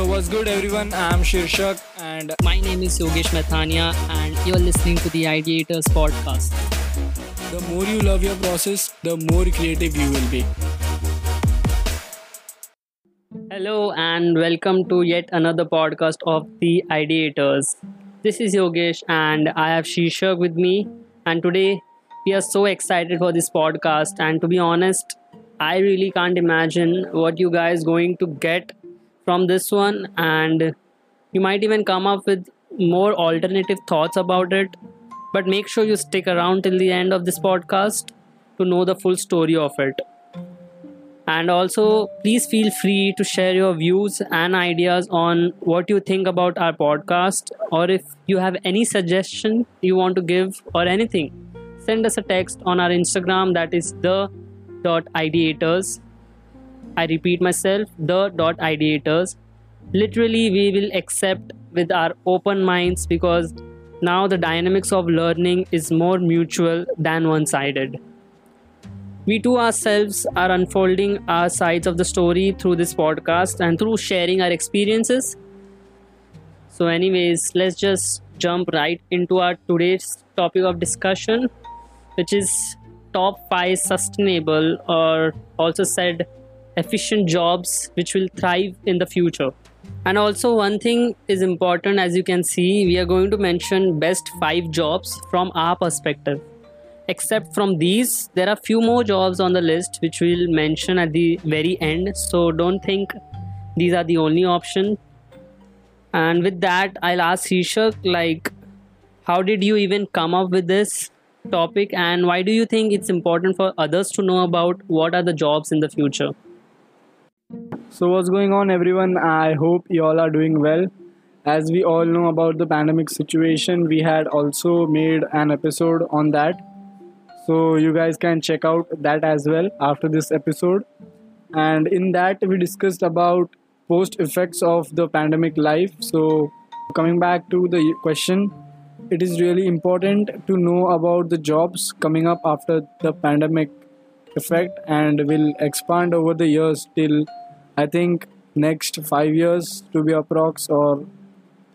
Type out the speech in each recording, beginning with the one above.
So what's good everyone? I'm Shirshak and My name is Yogesh Methania, and you're listening to the Ideators podcast. the more you love your process, the more creative you will be. Hello, and welcome to yet another podcast of the Ideators. This is Yogesh, and I have Shirshak with me. And today, we are so excited for this podcast. And to be honest, I really can't imagine what you guys going to get from this one. And you might even come up with more alternative thoughts about it. But make sure you stick around till the end of this podcast to know the full story of it. And also, please feel free to share your views and ideas on what you think about our podcast, or if you have any suggestion you want to give or anything, send us a text on our Instagram that is the dot ideators. I repeat myself, the dot ideators. Literally, we will accept with our open minds because now the dynamics of learning is more mutual than one sided. We too ourselves are unfolding our sides of the story through this podcast and through sharing our experiences. So, anyways, let's just jump right into our today's topic of discussion, which is top five sustainable or also said efficient jobs which will thrive in the future. And also, one thing is important as you can see, we are going to mention best five jobs from our perspective. Except from these there are few more jobs on the list which we'll mention at the very end. So don't think these are the only option. And with that i'll ask Shirshak like how did you even come up with this topic? And why do you think it's important for others to know about what are the jobs in the future So what's going on everyone? I hope you all are doing well. As we all know about the pandemic situation, we had also made an episode on that. So you guys can check out that as well after this episode. And in that we discussed about post effects of the pandemic life. So coming back to the question, it is really important to know about the jobs coming up after the pandemic effect and will expand over the years till I think next five years to be approx or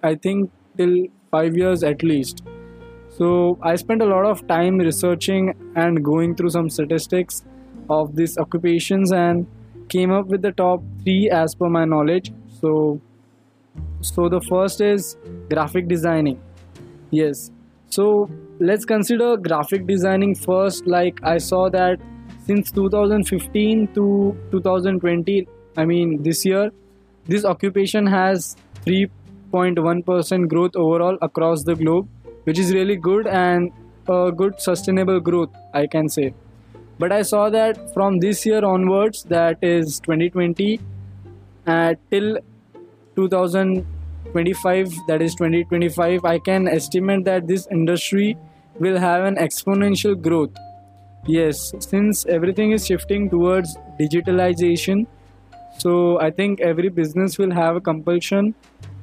I think till five years at least. So I spent a lot of time researching and going through some statistics of these occupations and came up with the top three as per my knowledge. So so the first is graphic designing. Yes. So let's consider graphic designing first. Like I saw that since 2015 to 2020, I mean this year, this occupation has 3.1% growth overall across the globe, which is really good and a good sustainable growth, I can say. But I saw that from this year onwards, that is 2020, uh, till 2025 that is 2025 i can estimate that this industry will have an exponential growth yes since everything is shifting towards digitalization so i think every business will have a compulsion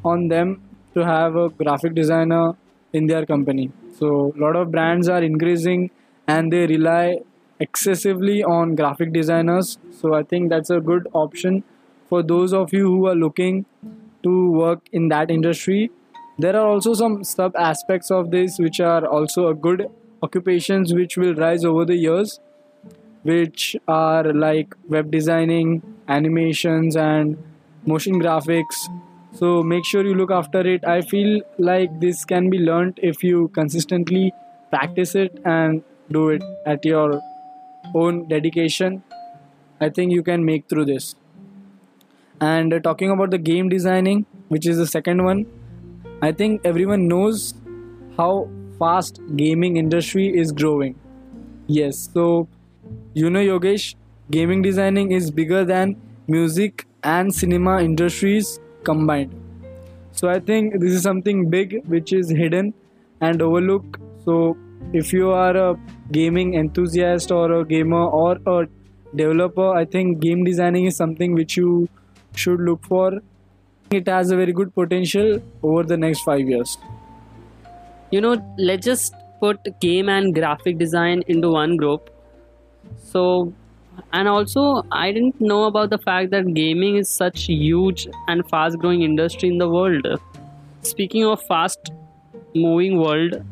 on them to have a graphic designer in their company. So a lot of brands are increasing and they rely excessively on graphic designers. So i think that's a good option for those of you who are looking to work in that industry. There are also some sub aspects of this which are also a good occupations which will rise over the years which are like web designing animations and motion graphics. So make sure you look after it. I feel like this can be learned if you consistently practice it and do it at your own dedication. I think you can make through this. And uh, talking about the game designing which is the second one i think everyone knows how fast gaming industry is growing. Yes so you know yogesh gaming designing is bigger than music and cinema industries combined. So i think this is something big which is hidden and overlooked. So if you are a gaming enthusiast or a gamer or a developer i think game designing is something which you should look for. It has a very good potential over the next 5 years. You know let's just put game and graphic design into one group. So and also I didn't know about the fact that gaming is such huge and fast growing industry in the world. Speaking of fast moving world,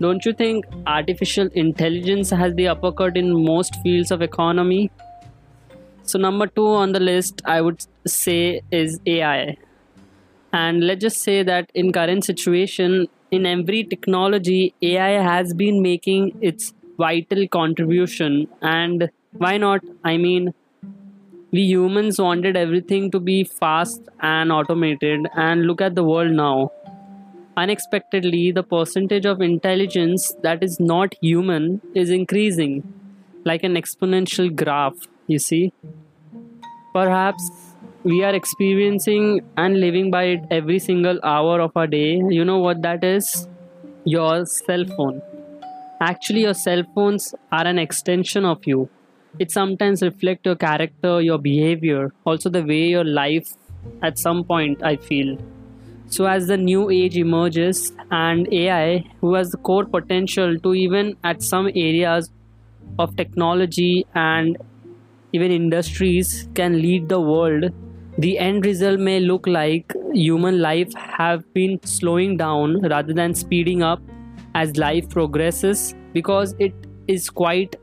don't you think artificial intelligence has the upper cut in most fields of economy? So number 2 on the list I would say is AI. And let's just say that in current situation in every technology AI has been making its vital contribution and why not? I mean we humans wanted everything to be fast and automated and look at the world now. Unexpectedly the percentage of intelligence that is not human is increasing like an exponential graph you see. Perhaps we are experiencing and living by it every single hour of our day. You know what that is? Your cell phone. Actually your cell phones are an extension of you it sometimes reflects your character your behavior also the way your life at some point i feel. So as the new age emerges and ai who has the core potential to even at some areas of technology and even industries can lead the world the end result may look like human life have been slowing down rather than speeding up as life progresses because it is quite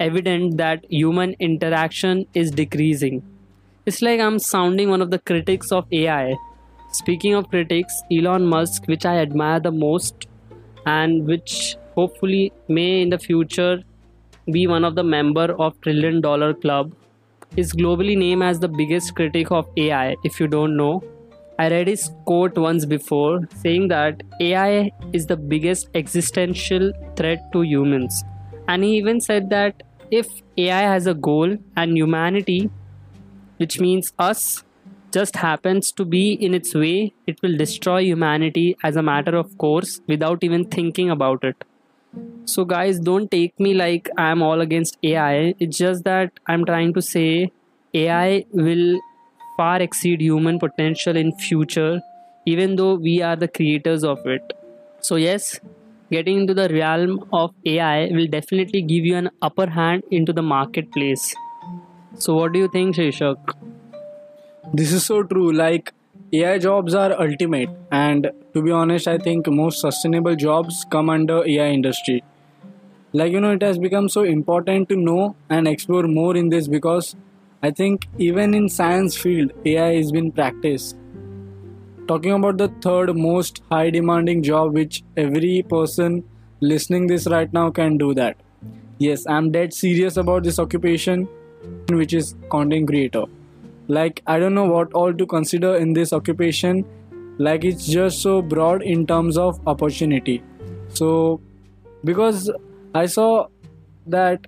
evident that human interaction is decreasing. It's like I'm sounding one of the critics of AI. Speaking of critics, Elon Musk, which I admire the most and which hopefully may in the future be one of the member of trillion dollar club is globally named as the biggest critic of AI if you don't know. I read his quote once before saying that AI is the biggest existential threat to humans. And he even said that if AI has a goal and humanity, which means us, just happens to be in its way, it will destroy humanity as a matter of course without even thinking about it. So, guys, don't take me like I'm all against AI. It's just that I'm trying to say AI will far exceed human potential in future even though we are the creators of it so yes getting into the realm of AI will definitely give you an upper hand into the marketplace. So, what do you think, Shirshak? This is so true. Like, AI jobs are ultimate, and to be honest, I think most sustainable jobs come under AI industry. Like, you know, it has become so important to know and explore more in this because I think even in science field, AI has been practiced talking about the third most high demanding job which every person listening this right now can do that. Yes i'm dead serious about this occupation which is content creator. Like i don't know what all to consider in this occupation. Like it's just so broad in terms of opportunity. So because i saw that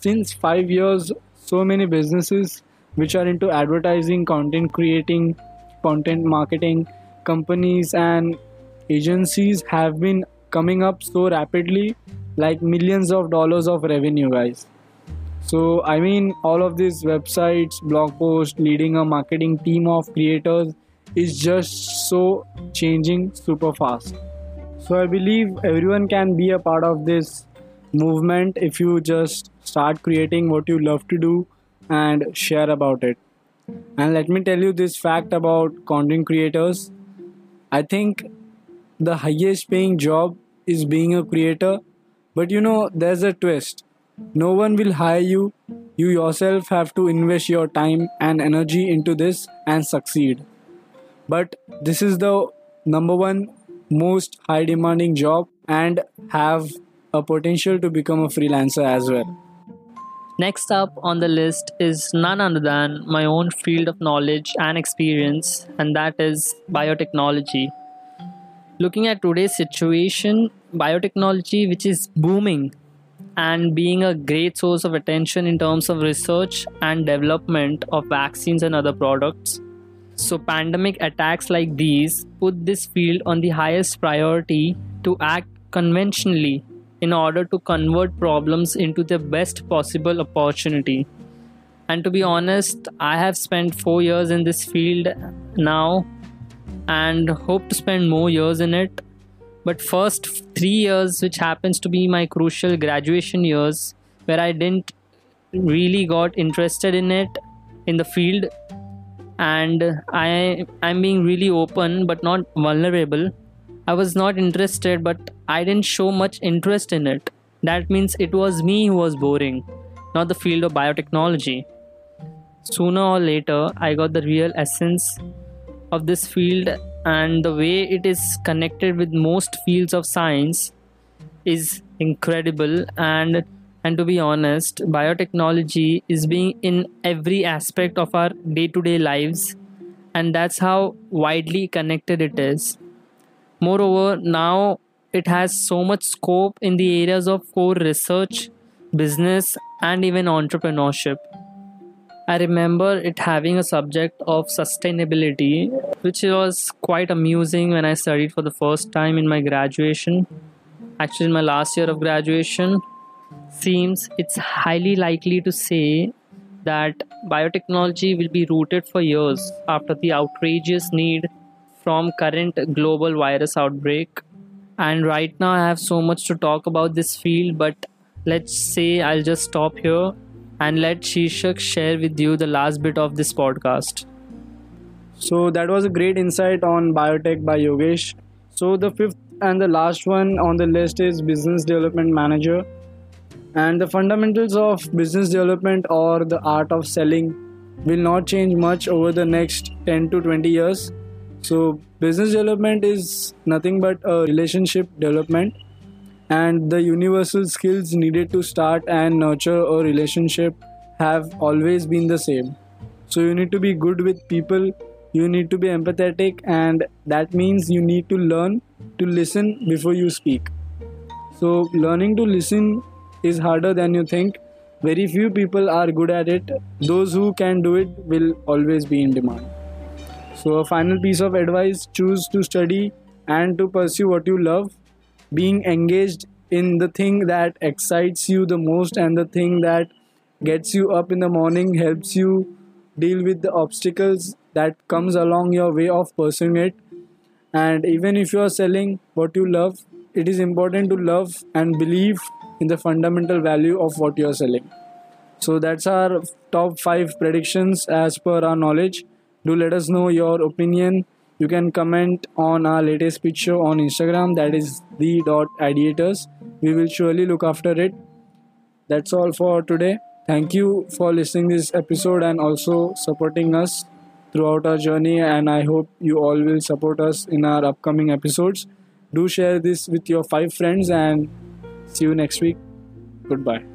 since 5 years so many businesses which are into advertising content creating content marketing companies and agencies have been coming up so rapidly like millions of dollars of revenue guys. So i mean all of these websites blog posts leading a marketing team of creators is just so changing super fast. So i believe everyone can be a part of this movement if you just start creating what you love to do and share about it and let me tell you this fact about content creators. I think the highest paying job is being a creator, but you know, there's a twist. No one will hire you. You yourself have to invest your time and energy into this and succeed. But this is the number one most high demanding job and have a potential to become a freelancer as well. Next up on the list is none other than my own field of knowledge and experience, and that is biotechnology. Looking at today's situation, biotechnology, which is booming and being a great source of attention in terms of research and development of vaccines and other products. So, pandemic attacks like these put this field on the highest priority to act conventionally in order to convert problems into the best possible opportunity. And to be honest, I have spent four years in this field now and hope to spend more years in it. But first three years, which happens to be my crucial graduation years, where I didn't really got interested in it in the field and i i'm being really open but not vulnerable i was not interested but i didn't show much interest in it. That means it was me who was boring not the field of biotechnology. Sooner or later i got the real essence of this field and the way it is connected with most fields of science is incredible. And and to be honest biotechnology is being in every aspect of our day-to-day lives and that's how widely connected it is moreover now it has so much scope in the areas of core research business and even entrepreneurship I remember it having a subject of sustainability, which was quite amusing when I studied for the first time in my graduation. Actually, in my last year of graduation, seems it's highly likely to say that biotechnology will be rooted for years after the outrageous need from current global virus outbreak. And right now, I have so much to talk about this field, but let's say I'll just stop here and let Shirshak share with you the last bit of this podcast. So that was a great insight on biotech by Yogesh. So the fifth and the last one on the list is business development manager. And the fundamentals of business development or the art of selling will not change much over the next 10 to 20 years. So business development is nothing but a relationship development and the universal skills needed to start and nurture a relationship have always been the same. So you need to be good with people, you need to be empathetic, and that means you need to learn to listen before you speak. So learning to listen is harder than you think. Very few people are good at it. Those who can do it will always be in demand. So, a final piece of advice choose to study and to pursue what you love. Being engaged in the thing that excites you the most and the thing that gets you up in the morning helps you deal with the obstacles that comes along your way of pursuing it. And even if you are selling what you love it is important to love and believe in the fundamental value of what you are selling. So that's our top 5 predictions as per our knowledge do let us know your opinion. You can comment on our latest picture on instagram that is the dot ideators. We will surely look after it. That's all for today. Thank you for listening this episode and also supporting us throughout our journey and i hope you all will support us in our upcoming episodes. Do share this with your five friends and see you next week. Goodbye